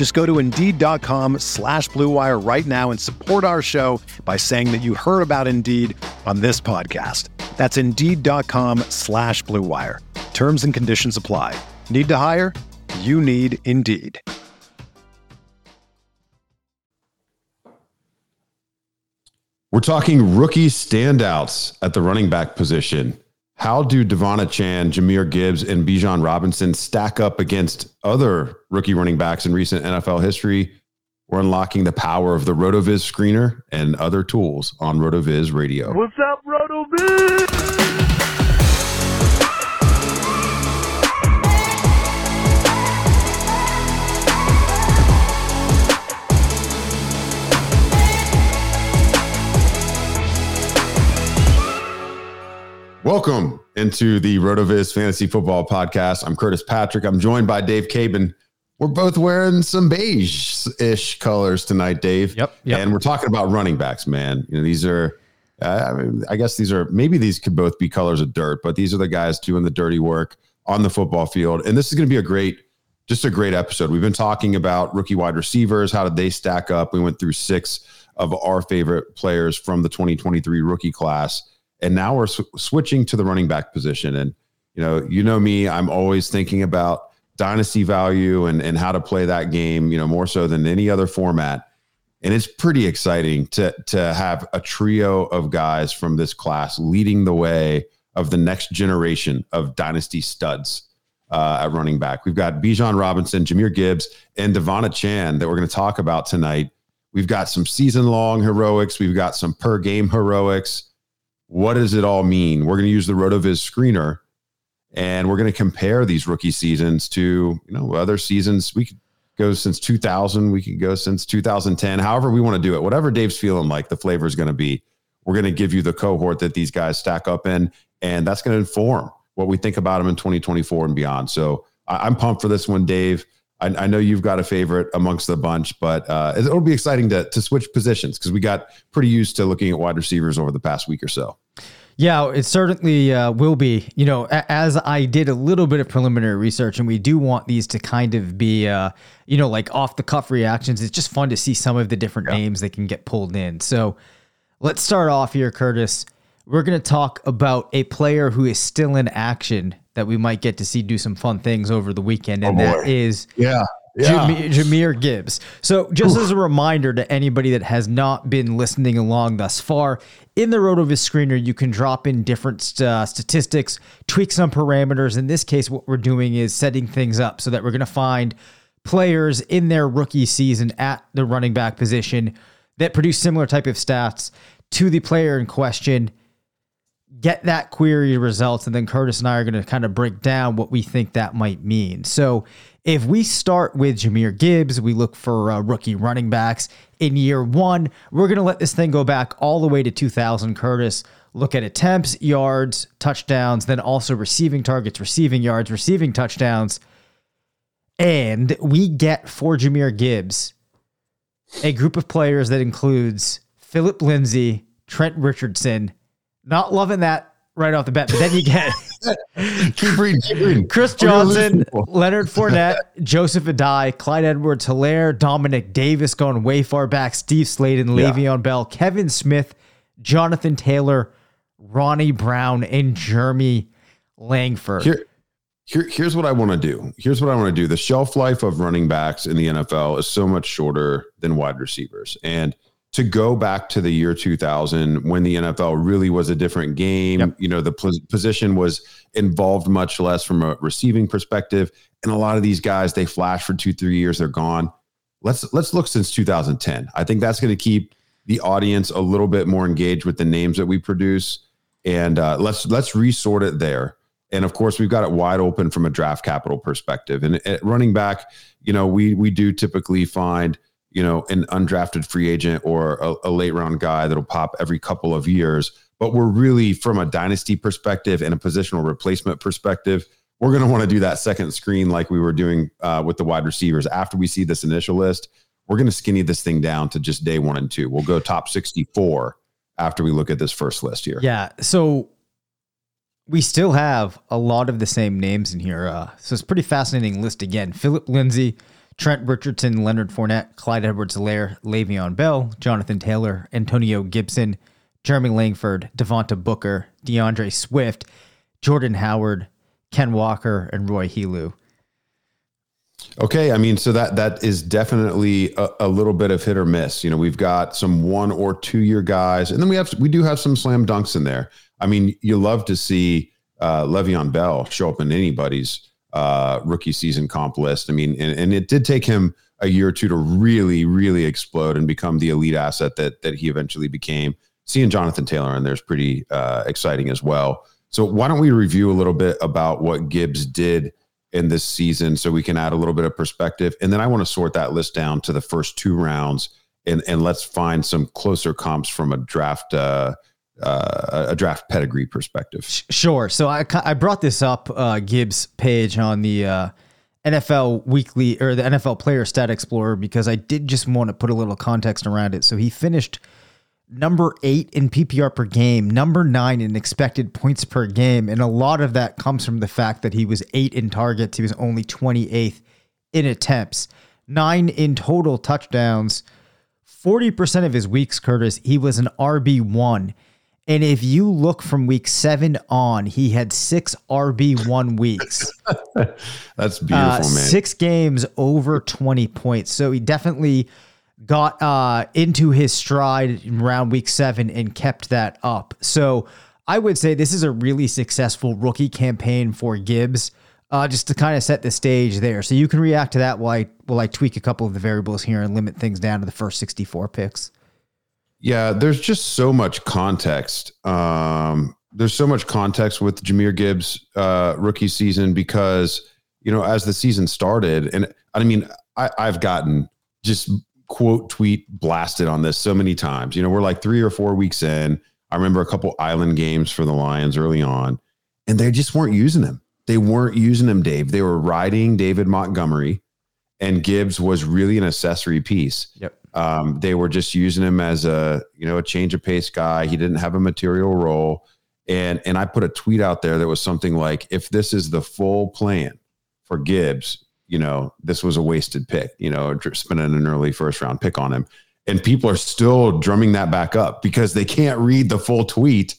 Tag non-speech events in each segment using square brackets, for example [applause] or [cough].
Just go to Indeed.com slash BlueWire right now and support our show by saying that you heard about Indeed on this podcast. That's Indeed.com slash BlueWire. Terms and conditions apply. Need to hire? You need Indeed. We're talking rookie standouts at the running back position. How do De'Von Achane, Jahmyr Gibbs, and Bijan Robinson stack up against other rookie running backs in recent NFL history? We're unlocking the power of the RotoViz screener and other tools on RotoViz Radio. What's up, RotoViz? Welcome into the RotoViz Fantasy Football Podcast. I'm Curtis Patrick. I'm joined by Dave Caban. We're both wearing some beige-ish colors tonight, Dave. Yep, yep. And we're talking about running backs, man. You know, these are, uh, I mean, I guess these are maybe these could both be colors of dirt, but these are the guys doing the dirty work on the football field. And this is going to be a great, just a great episode. We've been talking about rookie wide receivers. How did they stack up? We went through six of our favorite players from the 2023 rookie class and now we're sw- switching to the running back position. And you know, you know me, I'm always thinking about dynasty value and and how to play that game. You know, more so than any other format. And it's pretty exciting to to have a trio of guys from this class leading the way of the next generation of dynasty studs uh, at running back. We've got Bijan Robinson, Jahmyr Gibbs, and De'Von Achane that we're going to talk about tonight. We've got some season long heroics. We've got some per game heroics what does it all mean? We're going to use the RotoViz screener and we're going to compare these rookie seasons to, you know, other seasons. We could go since 2000, we could go since 2010, however we want to do it. Whatever Dave's feeling like the flavor is going to be. We're going to give you the cohort that these guys stack up in, and that's going to inform what we think about them in 2024 and beyond. So I, am pumped for this one, Dave. I, I, know you've got a favorite amongst the bunch, but uh, it'll be exciting to, to switch positions because we got pretty used to looking at wide receivers over the past week or so. Yeah, it certainly uh, will be. You know, as I did a little bit of preliminary research, and we do want these to kind of be, uh, you know, like off the cuff reactions. It's just fun to see some of the different yeah. names that can get pulled in. So let's start off here, Curtis. We're going to talk about a player who is still in action that we might get to see do some fun things over the weekend, and oh that is yeah. Yeah. Jahmyr, Gibbs. So, just Oof. as a reminder to anybody that has not been listening along thus far, in the RotoViz screener, you can drop in different uh, statistics, tweak some parameters. In this case, what we're doing is setting things up so that we're going to find players in their rookie season at the running back position that produce similar type of stats to the player in question get that query results, and then Curtis and I are going to kind of break down what we think that might mean. So, if we start with Jahmyr Gibbs, we look for uh, rookie running backs in year one. We're going to let this thing go back all the way to 2000. Curtis, look at attempts, yards, touchdowns, then also receiving targets, receiving yards, receiving touchdowns. And we get for Jahmyr Gibbs a group of players that includes Phillip Lindsay, Trent Richardson, not loving that right off the bat, but then you get [laughs] keep reading, keep reading. Chris Johnson, Leonard [laughs] Fournette, Joseph Addai, Clyde Edwards Helaire, Domanick Davis going way far back, Steve Slaton, Le'Veon yeah. Bell, Kevin Smith, Jonathan Taylor, Ronnie Brown, and Jeremy Langford. Here, here, here's what I want to do. Here's what I want to do. The shelf life of running backs in the NFL is so much shorter than wide receivers. And to go back to the year 2000 when the NFL really was a different game. Yep. You know, the pos- position was involved much less from a receiving perspective. And a lot of these guys, they flash for two, three years, they're gone. Let's let's look since 2010. I think that's going to keep the audience a little bit more engaged with the names that we produce. And uh, let's let's resort it there. And of course, we've got it wide open from a draft capital perspective. And at running back, you know, we we do typically find you know, an undrafted free agent or a, a, late round guy that'll pop every couple of years. But we're really, from a dynasty perspective and a positional replacement perspective, we're going to want to do that second screen like we were doing uh, with the wide receivers. After we see this initial list, we're going to skinny this thing down to just day one and two. We'll go top 64 after we look at this first list here. Yeah. So we still have a lot of the same names in here. Uh, so it's pretty fascinating list again. Phillip Lindsay, Trent Richardson, Leonard Fournette, Clyde Edwards-Helaire, Le'Veon Bell, Jonathan Taylor, Antonio Gibson, Jeremy Langford, Devontae Booker, D'Andre Swift, Jordan Howard, Ken Walker, and Roy Helu. Okay, I mean, so that that is definitely a, a, little bit of hit or miss. You know, we've got some one or two year guys, and then we have we do have some slam dunks in there. I mean, you love to see uh, Le'Veon Bell show up in anybody's uh, rookie season comp list. I mean, and, and it did take him a year or two to really, really explode and become the elite asset that that he eventually became. Seeing Jonathan Taylor in there is pretty uh, exciting as well. So why don't we review a little bit about what Gibbs did in this season so we can add a little bit of perspective, and then I want to sort that list down to the first two rounds and and let's find some closer comps from a draft. Uh, uh, a draft pedigree perspective. Sure. So I, I brought this up uh, Gibbs page on the uh, NFL Weekly or the NFL Player Stat Explorer because I did just want to put a little context around it. So he finished number eight in PPR per game, number nine in expected points per game, and a lot of that comes from the fact that he was eight in targets. He was only 28th in attempts, nine in total touchdowns. 40% of his weeks, Curtis, he was an RB1 and if you look from week seven on, he had six RB1 weeks. [laughs] That's beautiful, uh, man. Six games over 20 points. So he definitely got uh, into his stride around week seven and kept that up. So I would say this is a really successful rookie campaign for Gibbs. Uh, just to kind of set the stage there. So you can react to that while I, while I tweak a couple of the variables here and limit things down to the first 64 picks. Yeah, there's just so much context. Um, there's so much context with Jahmyr Gibbs' uh, rookie season because you know as the season started, and I mean I, I've gotten just quote tweet blasted on this so many times. You know, we're like three or four weeks in. I remember a couple island games for the Lions early on, and they just weren't using him. They weren't using him, Dave. They were riding David Montgomery, and Gibbs was really an accessory piece. Yep. Um, they were just using him as a you know a change of pace guy. He didn't have a material role, and and I put a tweet out there that was something like, if this is the full plan for Gibbs, you know this was a wasted pick. You know, spending an early first round pick on him, and people are still drumming that back up because they can't read the full tweet.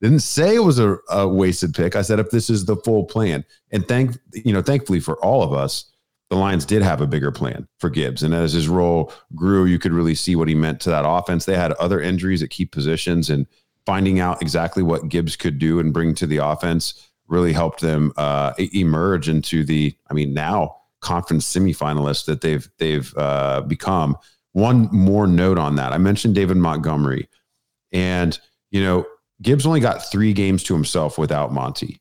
Didn't say it was a, a wasted pick. I said if this is the full plan, and thank you know thankfully for all of us the Lions did have a bigger plan for Gibbs. And as his role grew, you could really see what he meant to that offense. They had other injuries at key positions, and finding out exactly what Gibbs could do and bring to the offense really helped them uh, emerge into the, I mean, now conference semifinalists that they've they've uh, become. One more note on that: I mentioned David Montgomery, and you know Gibbs only got three games to himself without Monty,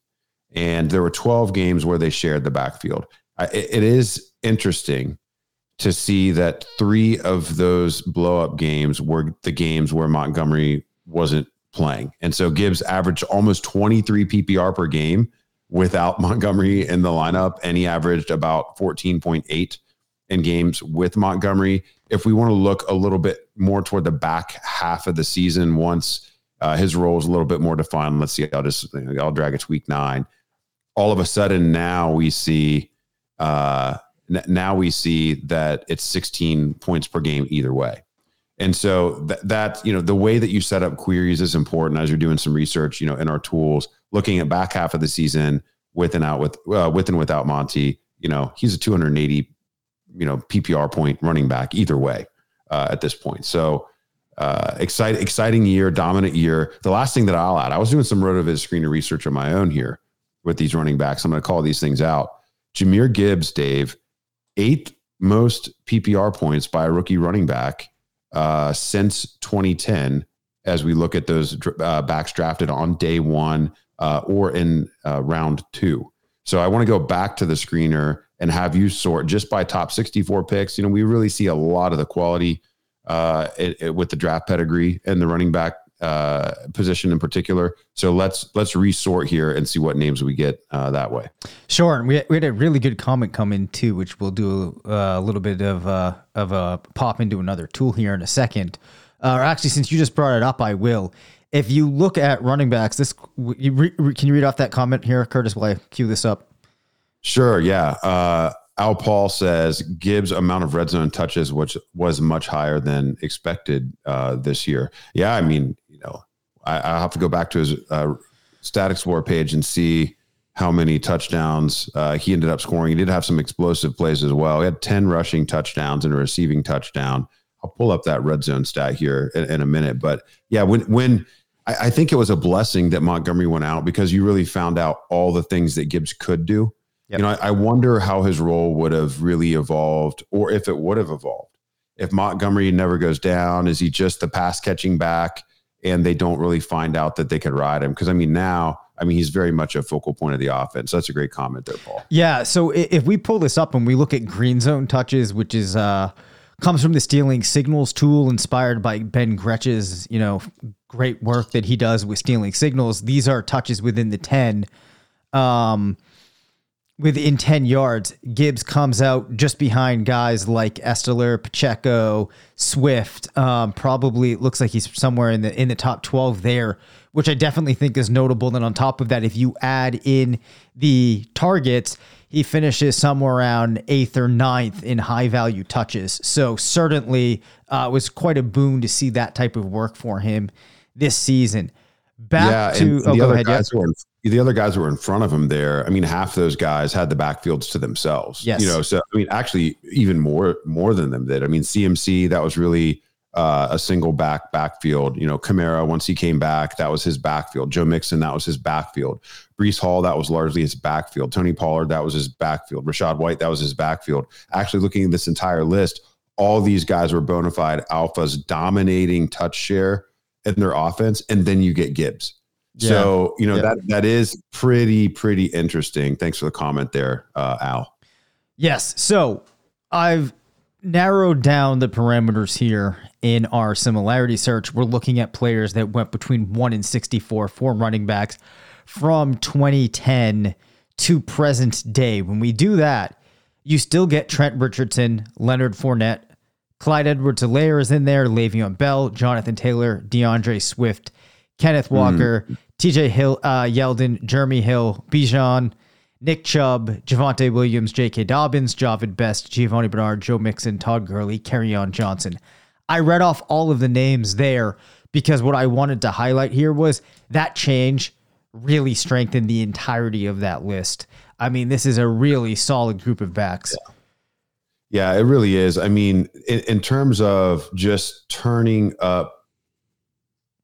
and there were twelve games where they shared the backfield it is interesting to see that three of those blow up games were the games where Montgomery wasn't playing. And so Gibbs averaged almost 23 PPR per game without Montgomery in the lineup, and he averaged about 14.8 in games with Montgomery. If we want to look a little bit more toward the back half of the season, once uh, his role is a little bit more defined, let's see, I'll just, I'll drag it to week nine. All of a sudden now we see uh, n- now we see that it's 16 points per game either way. And so th- that, you know, the way that you set up queries is important as you're doing some research, you know, in our tools, looking at back half of the season with and out with, uh, with and without Monty, you know, he's a 280, you know, PPR point running back either way uh, at this point. So uh, exciting, exciting year, dominant year. The last thing that I'll add, I was doing some RotoViz screener research on my own here with these running backs. I'm going to call these things out. Jahmyr Gibbs, Dave, eighth most PPR points by a rookie running back uh, since 2010. As we look at those uh, backs drafted on day one uh, or in uh, round two. So I want to go back to the screener and have you sort just by top 64 picks. You know, we really see a lot of the quality uh, it, it, with the draft pedigree and the running back uh, position in particular. So let's let's resort here and see what names we get uh, that way. Sure, and we, we had a really good comment come in too, which we'll do uh, a little bit of uh, of a pop into another tool here in a second. Uh, or actually, since you just brought it up, I will. If you look at running backs, this you re, can you read off that comment here, Curtis? While I cue this up. Sure. Yeah. Uh, Al Paul says Gibbs' amount of red zone touches, which was much higher than expected uh, this year. Yeah, I mean, I, have to go back to his uh, stat explorer page and see how many touchdowns uh, he ended up scoring. He did have some explosive plays as well. He had ten rushing touchdowns and a receiving touchdown. I'll pull up that red zone stat here in, in a minute, but yeah, when when I, I think it was a blessing that Montgomery went out because you really found out all the things that Gibbs could do Yep. You know, I, I wonder how his role would have really evolved, or if it would have evolved. If Montgomery never goes down, is he just the pass catching back, and they don't really find out that they could ride him? Because I mean, now I mean, he's very much a focal point of the offense. That's a great comment there, Paul. Yeah. So if we pull this up and we look at green zone touches, which is uh comes from the stealing signals tool inspired by Ben Gretch's, you know, great work that he does with stealing signals. These are touches within the 10. Um within 10 yards, Gibbs comes out just behind guys like Estler, Pacheco, Swift. Um, probably looks like he's somewhere in the in the top 12 there, which I definitely think is notable. And on top of that, if you add in the targets, he finishes somewhere around eighth or ninth in high value touches. So certainly uh, was quite a boon to see that type of work for him this season. Back yeah, to oh, the other ahead, guys yeah. who are the other guys who were in front of him there. I mean, half those guys had the backfields to themselves. Yes. You know, so I mean, actually, even more more than them did. I mean, CMC that was really uh, a single back backfield. You know, Kamara once he came back, that was his backfield. Joe Mixon that was his backfield. Breece Hall that was largely his backfield. Tony Pollard that was his backfield. Rachaad White that was his backfield. Actually, looking at this entire list, all these guys were bona fide alphas dominating touch share in their offense, and then you get Gibbs. Yeah. So you know yeah. that that is pretty pretty interesting. Thanks for the comment there, uh, Al. Yes. So I've narrowed down the parameters here in our similarity search. We're looking at players that went between one and sixty-four, for running backs from 2010 to present day. When we do that, you still get Trent Richardson, Leonard Fournette, Clyde Edwards-Helaire is in there, Le'Veon Bell, Jonathan Taylor, D'Andre Swift, Kenneth hmm. Walker, mm. TJ Hill, uh, Yeldon, Jeremy Hill, Bijan, Nick Chubb, Javonte Williams, J.K. Dobbins, Jahvid Best, Giovani Bernard, Joe Mixon, Todd Gurley, Kerryon Johnson. I read off all of the names there because what I wanted to highlight here was that change really strengthened the entirety of that list. I mean, this is a really solid group of backs. Yeah. Yeah, it really is. I mean, in, in terms of just turning up,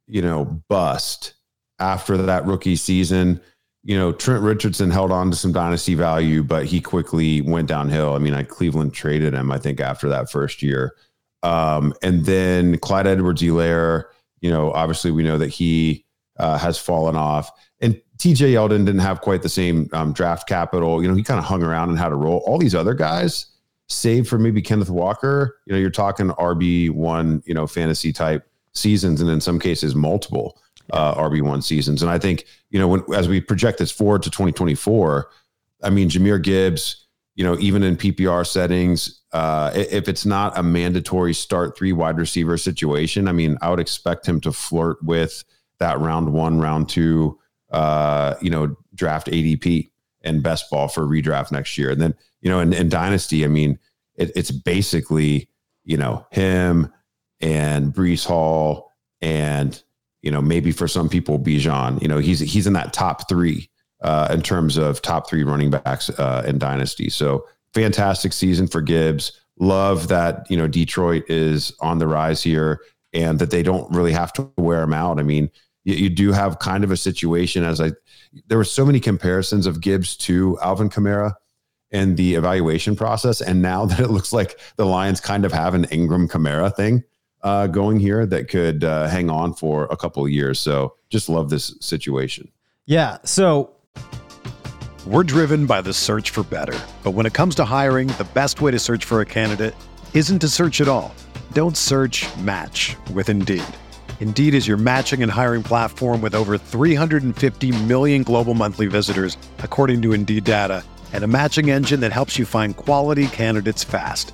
you know, bust after that rookie season, you know, Trent Richardson held on to some dynasty value, but he quickly went downhill. I mean, I Cleveland traded him, I think, after that first year. Um, and then Clyde Edwards Helaire, you know, obviously we know that he uh, has fallen off. And TJ Yeldon didn't have quite the same um, draft capital. You know, he kind of hung around and had a role. All these other guys, save for maybe Kenneth Walker, you know, you're talking RB one, you know, fantasy type seasons, and in some cases multiple uh, RB one seasons. And I think you know, when as we project this forward to 2024, I mean, Jahmyr Gibbs, you know, even in PPR settings, uh, if it's not a mandatory start three wide receiver situation, I mean, I would expect him to flirt with that round one, round two, uh, you know, draft ADP and best ball for redraft next year. And then, you know, in, in Dynasty, I mean, it, it's basically, you know, him and Breece Hall and, you know, maybe for some people, Bijan, you know, he's, he's in that top three uh, in terms of top three running backs uh, in Dynasty. So fantastic season for Gibbs. Love that, you know, Detroit is on the rise here and that they don't really have to wear him out. I mean, you, you do have kind of a situation as I, there were so many comparisons of Gibbs to Alvin Kamara in the evaluation process. And now [laughs] that it looks like the Lions kind of have an Ingram Kamara thing uh, going here that could uh, hang on for a couple of years. So just love this situation. Yeah. So we're driven by the search for better. But when it comes to hiring, the best way to search for a candidate isn't to search at all. Don't search match with Indeed. Indeed is your matching and hiring platform with over 350 million global monthly visitors, according to Indeed data, and a matching engine that helps you find quality candidates fast.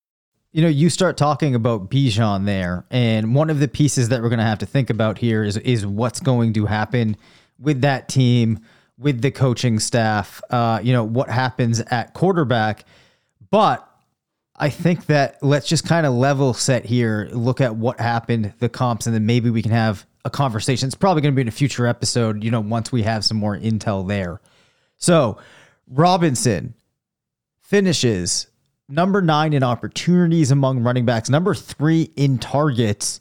You know, you start talking about Bijan there, and one of the pieces that we're going to have to think about here is is what's going to happen with that team, with the coaching staff. Uh, you know, what happens at quarterback, but. I think that let's just kind of level set here, look at what happened, the comps, and then maybe we can have a conversation. It's probably going to be in a future episode, you know, once we have some more intel there. So, Robinson finishes number nine in opportunities among running backs, number three in targets,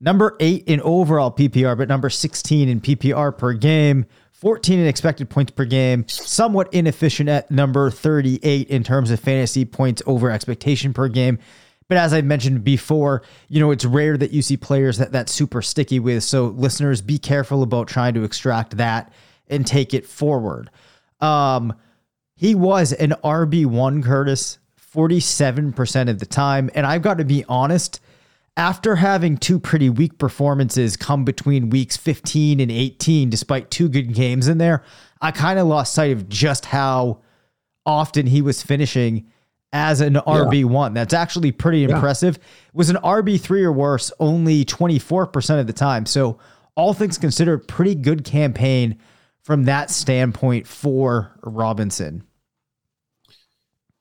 number eight in overall PPR, but number 16 in PPR per game, 14 in expected points per game, somewhat inefficient at number 38 in terms of fantasy points over expectation per game. But as I mentioned before, you know, it's rare that you see players that that's super sticky with. So listeners, be careful about trying to extract that and take it forward. Um, he was an RB1, Curtis, 47% of the time. And I've got to be honest, after having two pretty weak performances come between weeks 15 and 18, despite two good games in there, I kind of lost sight of just how often he was finishing as an RB1. That's actually pretty impressive. It was an RB3 or worse only 24% of the time. So, all things considered, pretty good campaign from that standpoint for Robinson.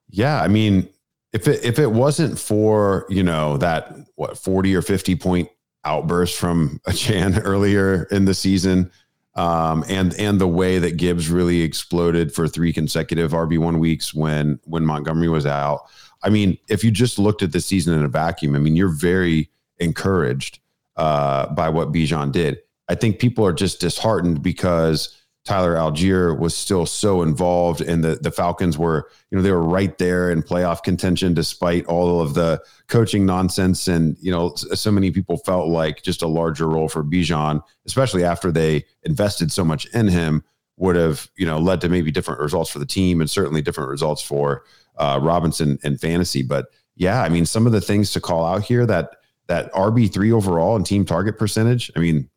Yeah, I mean, if it if it wasn't for you know that what forty or fifty point outburst from Achane [laughs] earlier in the season, um, and and the way that Gibbs really exploded for three consecutive RB one weeks when when Montgomery was out. I mean, if you just looked at the season in a vacuum, I mean, you're very encouraged uh, by what Bijan did. I think people are just disheartened because Tyler Allgeier was still so involved, and the the Falcons were, you know, they were right there in playoff contention despite all of the coaching nonsense, and you know, so many people felt like just a larger role for Bijan, especially after they invested so much in him, would have you know led to maybe different results for the team and certainly different results for uh, Robinson and fantasy. But yeah, I mean, some of the things to call out here that that RB three overall and team target percentage. I mean,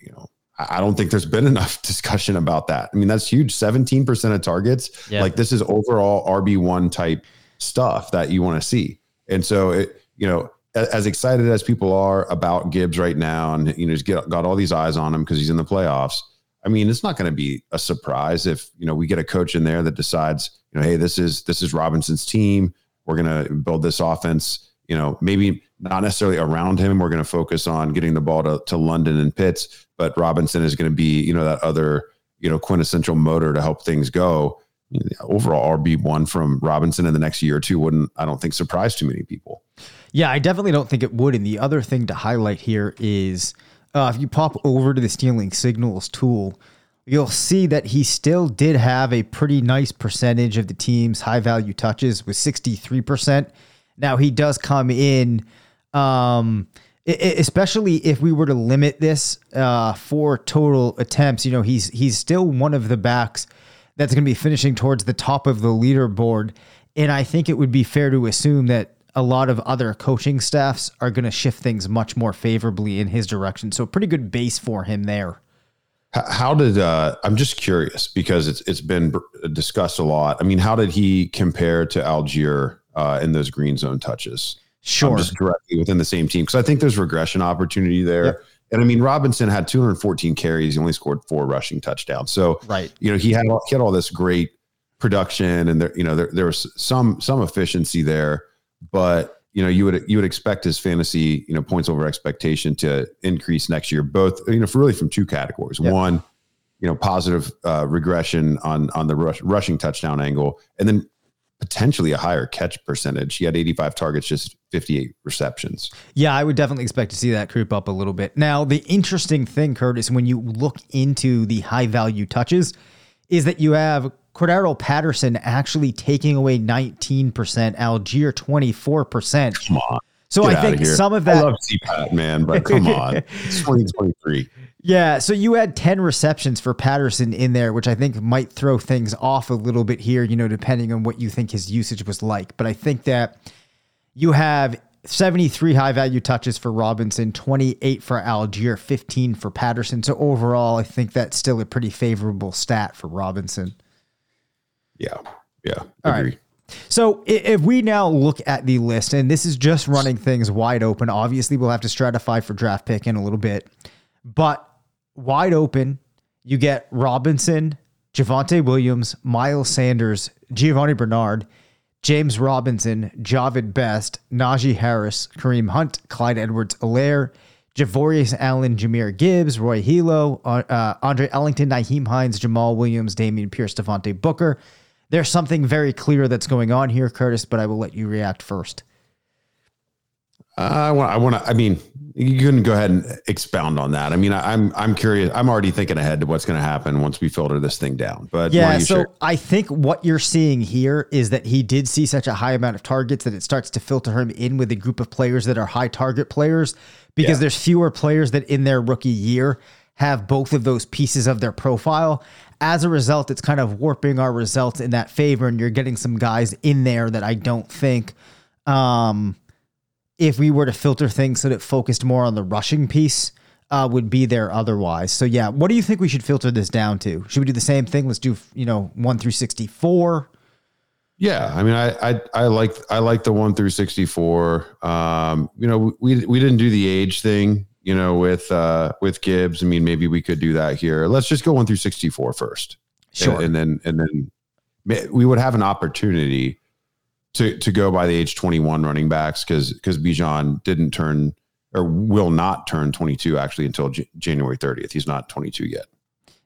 you know I don't think there's been enough [laughs] discussion about that. I mean, that's huge. 17% of targets. Yeah. Like this is overall RB1 type stuff that you want to see. And so it, you know, a- as excited as people are about Gibbs right now, and you know, he's get, got all these eyes on him because he's in the playoffs. I mean, it's not going to be a surprise if you know we get a coach in there that decides, you know, hey, this is this is Robinson's team. We're going to build this offense. You know, maybe not necessarily around him. We're going to focus on getting the ball to, to London and Pitts, but Robinson is going to be, you know, that other, you know, quintessential motor to help things go. overall RB one from Robinson in the next year or two wouldn't I don't think surprise too many people. Yeah, I definitely don't think it would. And the other thing to highlight here is uh, if you pop over to the stealing signals tool, you'll see that he still did have a pretty nice percentage of the team's high value touches with 63%. Now he does come in, um, especially if we were to limit this uh, for total attempts. You know, he's he's still one of the backs that's going to be finishing towards the top of the leaderboard, and I think it would be fair to assume that a lot of other coaching staffs are going to shift things much more favorably in his direction. So, pretty good base for him there. How did uh, I'm just curious because it's it's been discussed a lot. I mean, how did he compare to Allgeier uh, in those green zone touches? Sure, um, just directly within the same team because I think there's regression opportunity there. Yep. And I mean, Robinson had 214 carries. He only scored four rushing touchdowns. So, right, you know, he had he had all this great production, and there, you know, there there was some some efficiency there but you know you would you would expect his fantasy you know points over expectation to increase next year both you know for really from two categories yep. one you know positive uh, regression on on the rush, rushing touchdown angle and then potentially a higher catch percentage he had 85 targets just 58 receptions yeah i would definitely expect to see that creep up a little bit now the interesting thing curtis when you look into the high value touches is that you have Cordarrelle Patterson actually taking away 19%, Allgeier 24%. Come on. So I think some of that. I love CPAT, man, but come on. [laughs] It's 2023. Yeah. So you had 10 receptions for Patterson in there, which I think might throw things off a little bit here, you know, depending on what you think his usage was like. But I think that you have 73 high value touches for Robinson, 28 for Allgeier, 15 for Patterson. So overall, I think that's still a pretty favorable stat for Robinson. Yeah. Yeah. All. Right. So if we now look at the list, and this is just running things wide open, obviously we'll have to stratify for draft pick in a little bit, but wide open, you get Robinson, Javonte Williams, Miles Sanders, Giovani Bernard, James Robinson, Jahvid Best, Najee Harris, Kareem Hunt, Clyde Edwards Helaire, Javorius Allen, Jahmyr Gibbs, Roy Helu, uh, uh, Andre Ellington, Nyheim Hines, Jamaal Williams, Dameon Pierce, Devontae Booker, there's something very clear that's going on here, Curtis, but I will let you react first. I want. I want to. I mean, you can go ahead and expound on that. I mean, I, am I'm curious. I'm already thinking ahead to what's going to happen once we filter this thing down. But yeah, so share? I think what you're seeing here is that he did see such a high amount of targets that it starts to filter him in with a group of players that are high target players because yeah. there's fewer players that in their rookie year have both of those pieces of their profile as a result, it's kind of warping our results in that favor, and you're getting some guys in there that I don't think, um, if we were to filter things so that it focused more on the rushing piece, uh, would be there otherwise. So yeah, what do you think we should filter this down to? Should we do the same thing? Let's do you know one through sixty four. Yeah, I mean, I, I I like I like the one through sixty four. Um, you know, we we didn't do the age thing you know, with uh, with Gibbs. I mean, maybe we could do that here. Let's just go one through 64 first. Sure. And, and then and then we would have an opportunity to to go by the age 21 running backs because because Bijan didn't turn or will not turn 22 actually until J- January 30th. He's not 22 yet.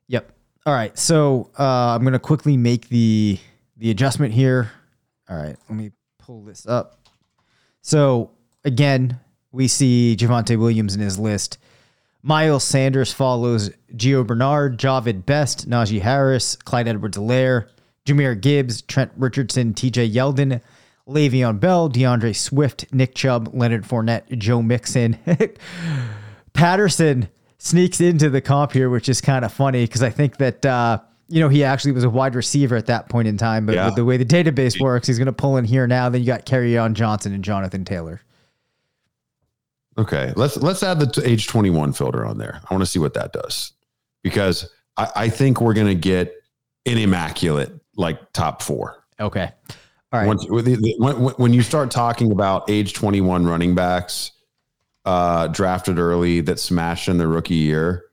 Yep. All right. So uh, I'm going to quickly make the the adjustment here. All right. Let me pull this up. So again, we see Javonte Williams in his list. Miles Sanders follows Gio Bernard, Jahvid Best, Najee Harris, Clyde Edwards Helaire, Jahmyr Gibbs, Trent Richardson, TJ Yeldon, Le'Veon Bell, D'Andre Swift, Nick Chubb, Leonard Fournette, Joe Mixon. [laughs] Patterson sneaks into the comp here, which is kind of funny because I think that, uh, you know, he actually was a wide receiver at that point in time. But yeah. with the way the database works, he's going to pull in here now. Then you got Kerryon Johnson and Jonathan Taylor. Okay, let's let's add the age 21 filter on there. I want to see what that does because I, I think we're gonna get an immaculate like top four. Okay, all right. Once, when, when you start talking about age 21 running backs uh, drafted early that smashed in the rookie year,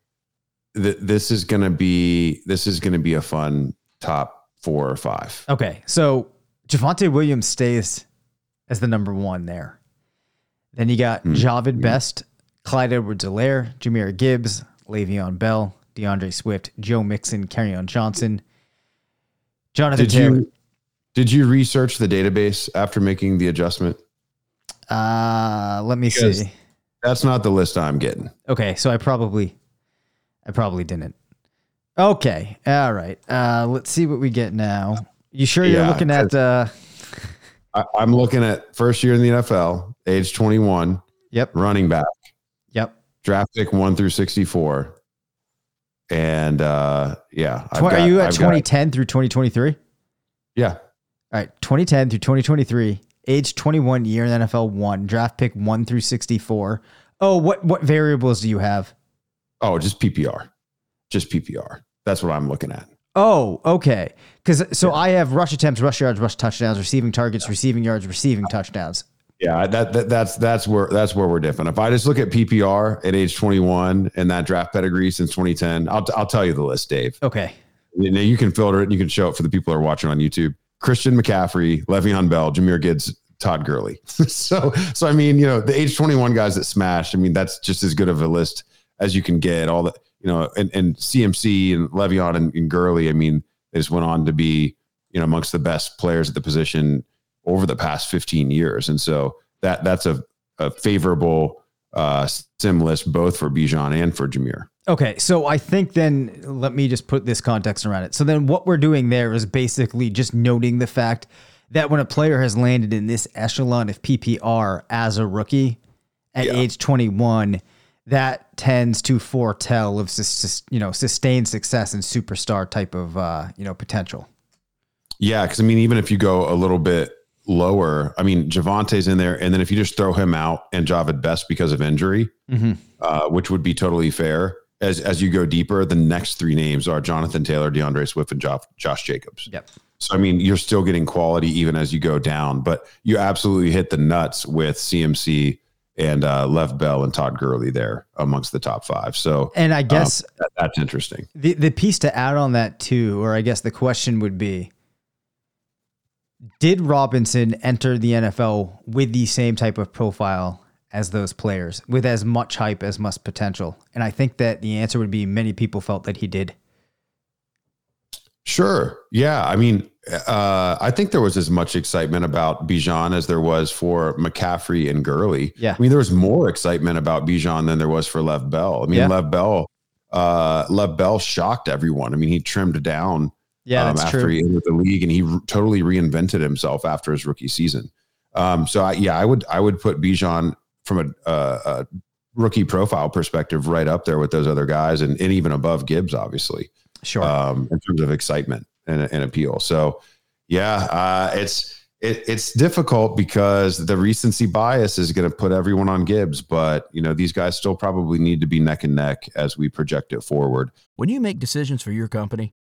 th- this is gonna be this is gonna be a fun top four or five. Okay, so Javonte Williams stays as the number one there. Then you got mm. Jahvid Best, Clyde Edwards Helaire, Jahmyr Gibbs, Le'Veon Bell, D'Andre Swift, Joe Mixon, Kerryon Johnson, Jonathan Did Taylor. you did you research the database after making the adjustment? Uh, let me Because- see. That's not the list I'm getting. Okay, so I probably, I probably didn't. Okay, all right. Uh, let's see what we get now. You sure you're Yeah, looking at? Uh, I, I'm looking at first year in the NFL, age 21, yep, running back, yep. draft pick one through 64. And uh, yeah, I've are got- you at I've got- 2010 through 2023? yeah, All right, 2010 through 2023, age 21, year in the NFL, one draft pick one through 64. Oh, what what variables do you have? oh, just PPR, just PPR. That's what I'm looking at. Oh, okay. Because so I have rush attempts, rush yards, rush touchdowns, receiving targets, receiving yards, receiving touchdowns. Yeah, that, that that's that's where that's where we're different. If I just look at PPR at age 21 and that draft pedigree since 2010, I'll I'll tell you the list, Dave. Okay. You know, you can filter it and you can show it for the people who are watching on YouTube. Christian McCaffrey, Le'Veon Bell, Jahmyr Gibbs, Todd Gurley. [laughs] so so I mean, you know, the age 21 guys that smashed, I mean, that's just as good of a list as you can get. All the you know, and, and CMC and Le'Veon and, and Gurley, I mean, they just went on to be, you know, amongst the best players at the position over the past 15 years. And so that that's a, a favorable uh sim list both for Bijan and for Jahmyr. Okay, so I think then let me just put this context around it. So then what we're doing there is basically just noting the fact that when a player has landed in this echelon of PPR as a rookie at Yeah. age 21, that tends to foretell of you know sustained success and superstar type of uh, you know potential. Yeah, because I mean, even if you go a little bit lower, I mean, Javonte's in there, and then if you just throw him out and Jahvid Best because of injury, uh, which would be totally fair. As as you go deeper, the next three names are Jonathan Taylor, D'Andre Swift, and Josh, Josh Jacobs. Yep. So I mean, you're still getting quality even as you go down, but you absolutely hit the nuts with CMC and uh, Lev Bell and Todd Gurley there amongst the top five. So And I guess that, that's interesting. The the piece to add on that too, or I guess the question would be Did Robinson enter the NFL with the same type of profile as those players, with as much hype as much potential? And I think that the answer would be many people felt that he did. Sure. Yeah. I mean, uh, I think there was as much excitement about Bijan as there was for McCaffrey and Gurley. Yeah. I mean, there was more excitement about Bijan than there was for Lev Bell. I mean, Yeah. Lev Bell, uh, Lev Bell shocked everyone. I mean, he trimmed down Yeah, um, that's after true. he entered the league and he r- totally reinvented himself after his rookie season. Um, so I, yeah, I would, I would put Bijan from a, a, a rookie profile perspective right up there with those other guys and, and even above Gibbs, obviously Sure. um, in terms of excitement and, and appeal. So, yeah, uh, it's it, it's difficult because the recency bias is going to put everyone on Gibbs, but you know these guys still probably need to be neck and neck as we project it forward. When you make decisions for your company,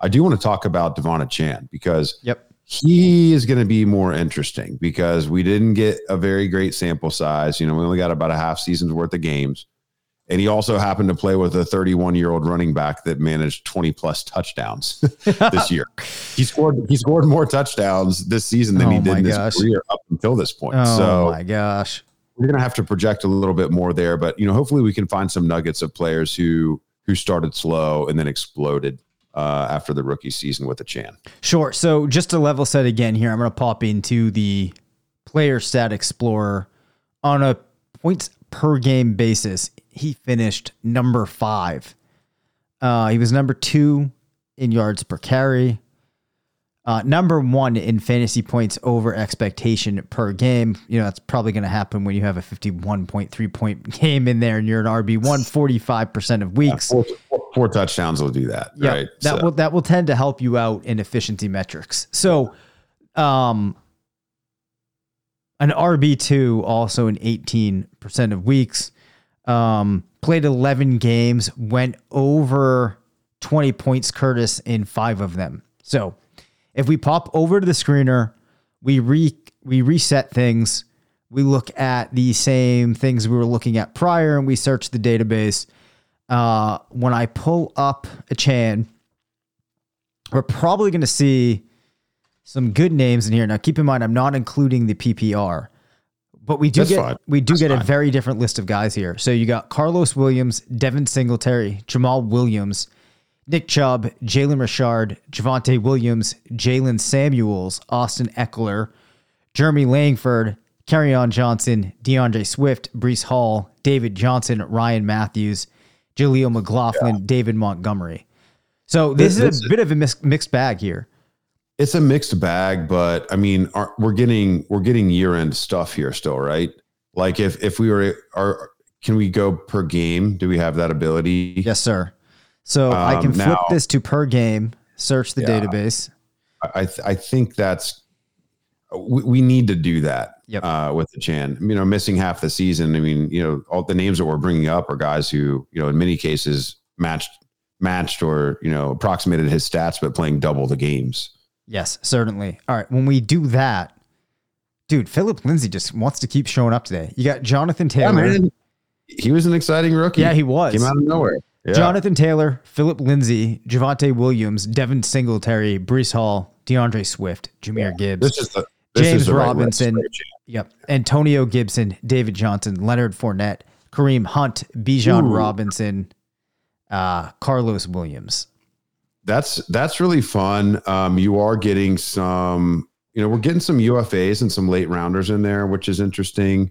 I do want to talk about De'Von Achane because yep. he is going to be more interesting because we didn't get a very great sample size. You know, we only got about a half season's worth of games. And he also happened to play with a 31 year old running back that managed 20 plus touchdowns [laughs] this year. He scored he scored more touchdowns this season than Oh he did in his gosh. career up until this point. Oh so my gosh. we're gonna have to project a little bit more there. But you know, hopefully we can find some nuggets of players who who started slow and then exploded uh, after the rookie season with Achane. Sure. So just to level set again here, I'm going to pop into the player stat explorer on a points per game basis. He finished number five. Uh, he was number two in yards per carry. Uh, number one in fantasy points over expectation per game. You know, that's probably going to happen when you have a 51.3 point game in there and you're an RB1 45% of weeks. Four, four touchdowns will do that, Yeah, right? that So- will that will tend to help you out in efficiency metrics. So, um, an RB two also in eighteen percent of weeks. Um, played eleven games, went over twenty points. Curtis in five of them. So, if we pop over to the screener, we re we reset things. We look at the same things we were looking at prior, and we search the database. Uh, when I pull up Achane, we're probably going to see some good names in here. Now, keep in mind, I'm not including the PPR, but we do That's get fine. we do That's get a very different list of guys here. So you got Karlos Williams, Devin Singletary, Jamaal Williams, Nick Chubb, Jalen Richard, Javonte Williams, Jaylen Samuels, Austin Ekeler, Jeremy Langford, on Johnson, D'Andre Swift, Breece Hall, David Johnson, Ryan Mathews, Jaleel McLaughlin, David Montgomery. So this, This- is a bit of a mix, mixed bag here. It's a mixed bag, but I mean, we're getting we're getting year end stuff here still, right? Like if if we were are can we go per game? Do we have that ability? Yes, sir. So I can Um, flip now- this to per game, search the Yeah. database. I th- I think that's we, we need to do that Yep. uh, with the Chan. You know, missing half the season. I mean, you know, all the names that we're bringing up are guys who, you know, in many cases matched matched or you know approximated his stats, but playing double the games. Yes, certainly. All right. When we do that, dude, Phillip Lindsay just wants to keep showing up today. You got Jonathan Yeah, Taylor. man. He was an exciting rookie. Yeah, he was. Came out of nowhere. Yeah. Jonathan Taylor, Phillip Lindsay, Javonte Williams, Devin Singletary, Breece Hall, D'Andre Swift, Jahmyr Gibbs, This is the this James is the Robinson, right? yep, Antonio Gibson, David Johnson, Leonard Fournette, Kareem Hunt, Bijan Ooh. Robinson, uh, Karlos Williams. That's that's really fun. Um, you are getting some, you know, we're getting some UFAs and some late rounders in there, which is interesting.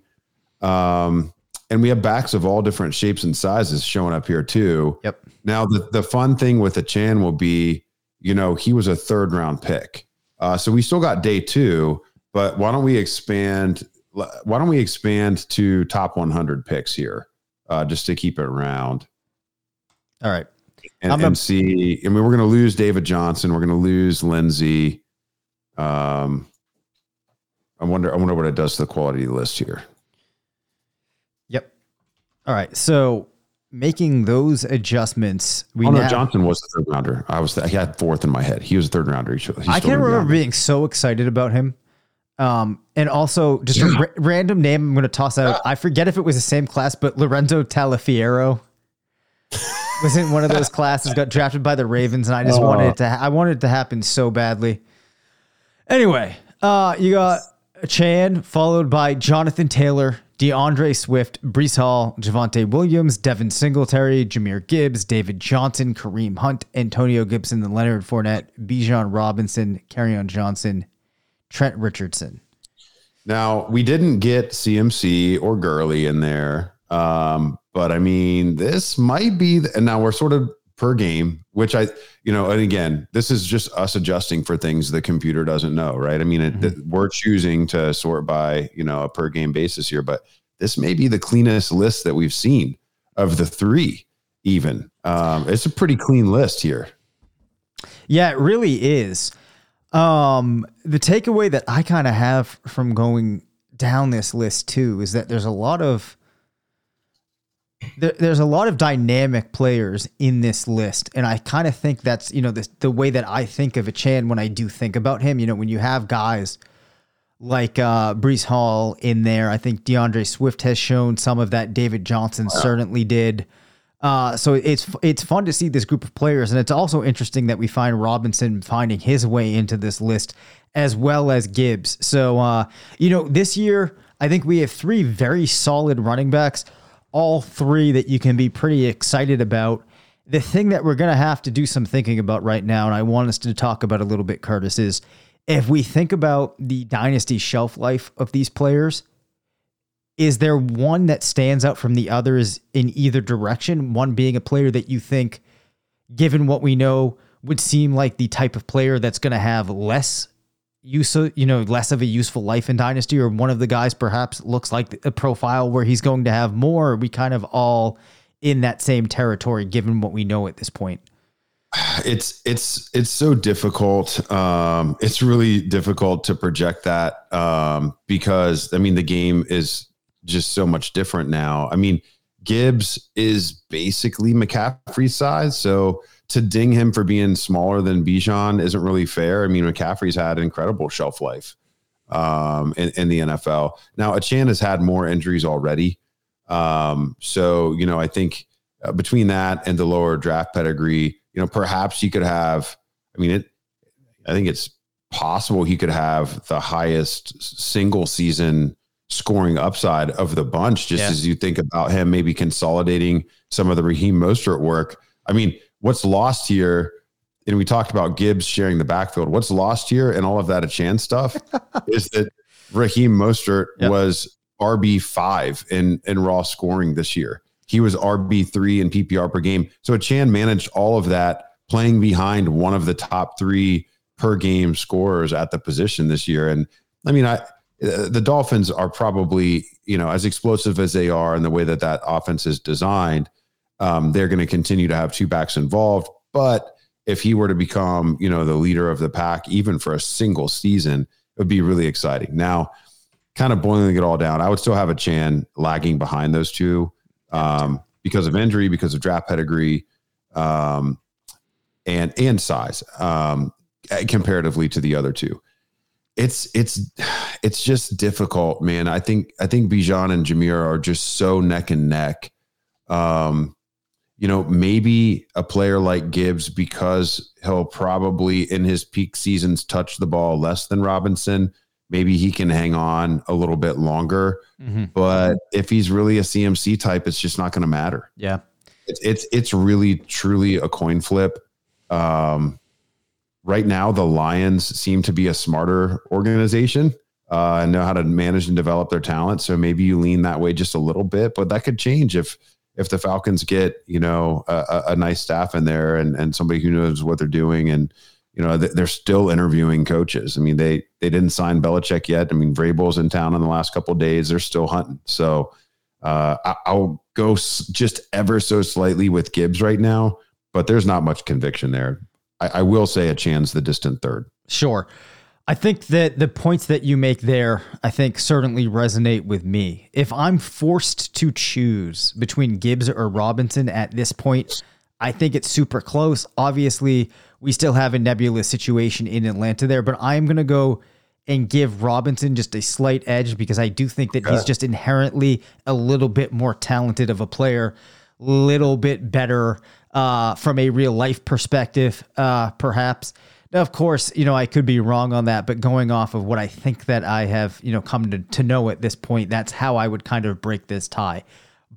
Um, and we have backs of all different shapes and sizes showing up here too. Yep. Now the the fun thing with the Chan will be, you know, he was a third round pick. Uh, so we still got day two, but why don't we expand? Why don't we expand to top 100 picks here, uh, just to keep it round? All right. and, I'm and see. I mean, we're going to lose David Johnson. We're going to lose Lindsay. Um, I wonder. I wonder what it does to the quality list here. All right. So making those adjustments, we oh no, now- Johnson was the third rounder. I was. I had fourth in my head. He was a third rounder. He I can't remember being so excited about him. Um, and also just a ra- random name I'm going to toss out. I forget if it was the same class, but Lorenzo Taliaferro [laughs] was in one of those classes, got drafted by the Ravens, and I just wanted it to. Ha- I wanted it to happen so badly. Anyway, uh, you got Chan followed by Jonathan Taylor, D'Andre Swift, Breece Hall, Javonte Williams, Devin Singletary, Jahmyr Gibbs, David Johnson, Kareem Hunt, Antonio Gibson, and Leonard Fournette, Bijan Robinson, on Johnson, Trent Richardson. Now we didn't get CMC or Gurley in there, um, but I mean, this might be. The, and now we're sort of per game, which I, you know, and again, this is just us adjusting for things the computer doesn't know, right? I mean, it, th- we're choosing to sort by you know a per game basis here, but this may be the cleanest list that we've seen of the three. Even um, it's a pretty clean list here. Yeah, it really is. Um, the takeaway that I kind of have from going down this list too is that there's a lot of there, there's a lot of dynamic players in this list, and I kind of think that's you know the the way that I think of Achane when I do think about him. You know, when you have guys like uh, Breece Hall in there, I think D'Andre Swift has shown some of that. David Johnson certainly did. Uh, so it's it's fun to see this group of players, and it's also interesting that we find Robinson finding his way into this list as well as Gibbs. So uh, you know, this year I think we have three very solid running backs, all three that you can be pretty excited about. The thing that we're gonna have to do some thinking about right now, and I want us to talk about a little bit, Curtis, is if we think about the dynasty shelf life of these players, is there one that stands out from the others in either direction? One being a player that you think, given what we know, would seem like the type of player that's going to have less use, you know, less of a useful life in dynasty, or one of the guys perhaps looks like a profile where he's going to have more. Are we kind of all in that same territory, given what we know at this point? it's it's it's so difficult um it's really difficult to project that um because i mean the game is just so much different now i mean gibbs is basically mccaffrey's size so to ding him for being smaller than bijan isn't really fair i mean mccaffrey's had incredible shelf life um, in, in the NFL. Now, Achane has had more injuries already. Um, so, you know, I think uh, between that and the lower draft pedigree, you know, perhaps he could have, I mean, it, I think it's possible he could have the highest single season scoring upside of the bunch, just Yeah. as you think about him maybe consolidating some of the Raheem Mostert work. I mean, what's lost here, and we talked about Gibbs sharing the backfield. What's lost here and all of that Achane stuff [laughs] is that Raheem Mostert Yep. was RB five in in raw scoring this year. He was RB three in PPR per game. So Achane managed all of that playing behind one of the top three per game scorers at the position this year. And I mean, I uh, the Dolphins are probably you know as explosive as they are in the way that that offense is designed. Um, they're going to continue to have two backs involved, but if he were to become, you know, the leader of the pack, even for a single season, it would be really exciting. Now, kind of boiling it all down, I would still have Achane lagging behind those two um, because of injury, because of draft pedigree, um, and and size um, comparatively to the other two. It's it's it's just difficult, man. I think I think Bijan and Jahmyr are just so neck and neck. Um, you know, maybe a player like Gibbs, because he'll probably in his peak seasons touch the ball less than Robinson, maybe he can hang on a little bit longer. Mhm. But if he's really a CMC type, it's just not going to matter. Yeah. It's, it's it's really truly a coin flip. Um, right now, the Lions seem to be a smarter organization uh, and know how to manage and develop their talent. So maybe you lean that way just a little bit, but that could change if if the Falcons get you know a, a- nice staff in there and and somebody who knows what they're doing and you know they're still interviewing coaches. I mean they they didn't sign Belichick yet. I mean Vrabel's in town in the last couple days. They're still hunting. So uh, I, I'll go just ever so slightly with Gibbs right now, but there's not much conviction there. I, I will say Achane's the distant third. Sure. I think that the points that you make there, I think certainly resonate with me. If I'm forced to choose between Gibbs or Robinson at this point, I think it's super close. Obviously, we still have a nebulous situation in Atlanta there, but I'm going to go and give Robinson just a slight edge because I do think that he's just inherently a little bit more talented of a player, little bit better uh, from a real life perspective, uh, perhaps. Now, of course, you know, I could be wrong on that, but going off of what I think that I have, you know, come to, to know at this point, that's how I would kind of break this tie.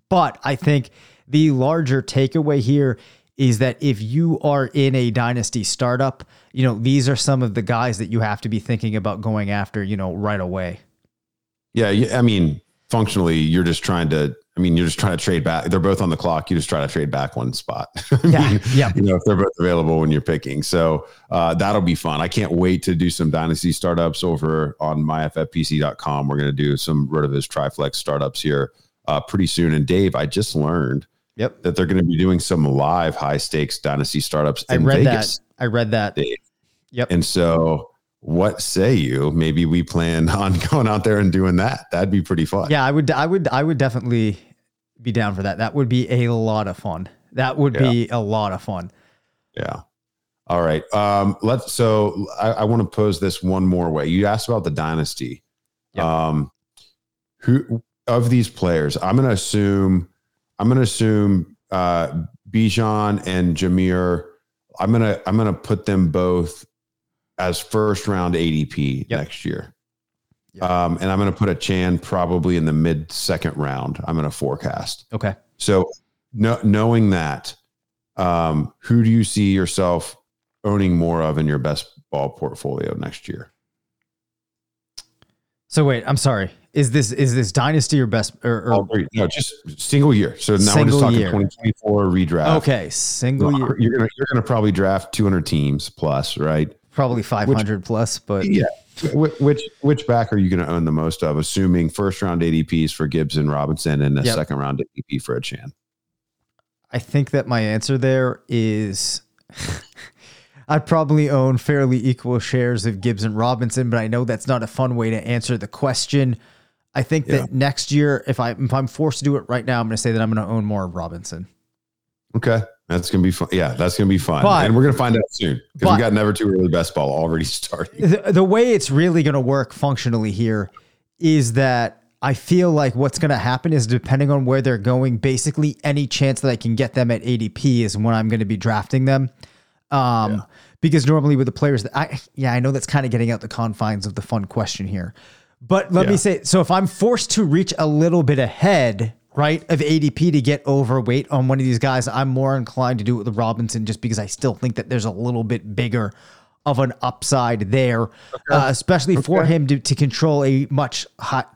But I think the larger takeaway here is that if you are in a dynasty startup, you know, these are some of the guys that you have to be thinking about going after, you know, right away. Yeah, yeah, I mean, functionally, you're just trying to. I mean, you're just trying to trade back. They're both on the clock. You just try to trade back one spot. [laughs] Yeah, mean, yeah. You know, if they're both available when you're picking, so uh, that'll be fun. I can't wait to do some dynasty startups over on myffpc.com. We're going to do some Rotoviz Triflex startups here uh, pretty soon. And Dave, I just learned Yep. that they're going to be doing some live high stakes dynasty startups I read Vegas. that. I read that. Dave. Yep. And so, what say you? Maybe we plan [laughs] on going out there and doing that. That'd be pretty fun. Yeah, I would I would I would definitely be down for that. That would be a lot of fun. That would be a lot of fun. Yeah. All right. Um, let's. So I, I want to pose this one more way. You asked about the dynasty. Yep. Um, who of these players? I'm going to assume. I'm going to assume uh, Bijan and Jahmyr. I'm gonna. I'm gonna put them both as first round ADP Yep. next year. Yep. Um, and I'm going to put Achane probably in the mid second round. I'm going to forecast. Okay. So, no, knowing that, um, who do you see yourself owning more of in your best ball portfolio next year? So wait, I'm sorry. Is this is this dynasty or best or, or three. No, just single year. So now we're just talking year. 2024 redraft. okay, single year, You're gonna you're gonna probably draft 200 teams plus, right? Probably 500 plus, but Yeah. Which which back are you going to own the most of? Assuming first round ADPs for Gibbs and Robinson, and a Yep. second round ADP for Achane. I think that my answer there is [laughs] I'd probably own fairly equal shares of Gibbs and Robinson, but I know that's not a fun way to answer the question. I think Yeah. that next year, if I if I'm forced to do it right now, I'm going to say that I'm going to own more of Robinson. Okay. That's gonna be fun. Yeah, that's gonna be fun, But- and we're gonna find out soon because we got never too early best ball already [laughs] starting. the, the way it's really going to work functionally here is that I feel like what's going to happen is depending on where they're going, basically any chance that I can get them at ADP is when I'm going to be drafting them. Um, because normally with the players that I, yeah, I know that's kind of getting out the confines of the fun question here, but let me say, so if I'm forced to reach a little bit ahead, right, of ADP to get overweight on one of these guys, I'm more inclined to do it with Robinson just because I still think that there's a little bit bigger of an upside there, uh, especially for him to, to control a much hot.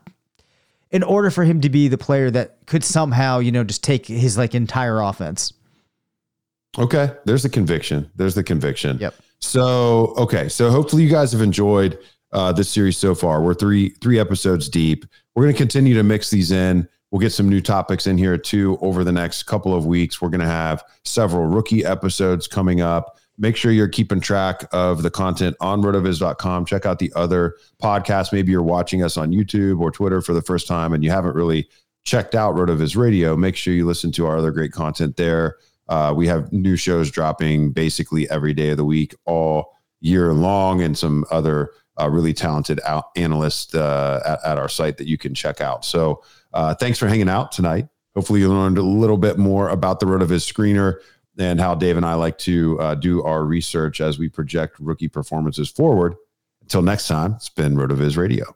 In order for him to be the player that could somehow, you know, just take his like entire offense. Okay, there's the conviction. There's the conviction. Yep. So okay, so hopefully you guys have enjoyed uh, this series so far. We're three three episodes deep. We're going to continue to mix these in. We'll get some new topics in here too over the next couple of weeks. We're going to have several rookie episodes coming up. Make sure you're keeping track of the content on rotoviz.com. Check out the other podcasts. Maybe you're watching us on YouTube or Twitter for the first time and you haven't really checked out Rotoviz Radio. Make sure you listen to our other great content there. Uh, we have new shows dropping basically every day of the week, all year long, and some other uh, really talented out analysts uh, at, at our site that you can check out. So, uh, thanks for hanging out tonight. Hopefully, you learned a little bit more about the RotoViz screener and how Dave and I like to uh, do our research as we project rookie performances forward. Until next time, it's been RotoViz Radio.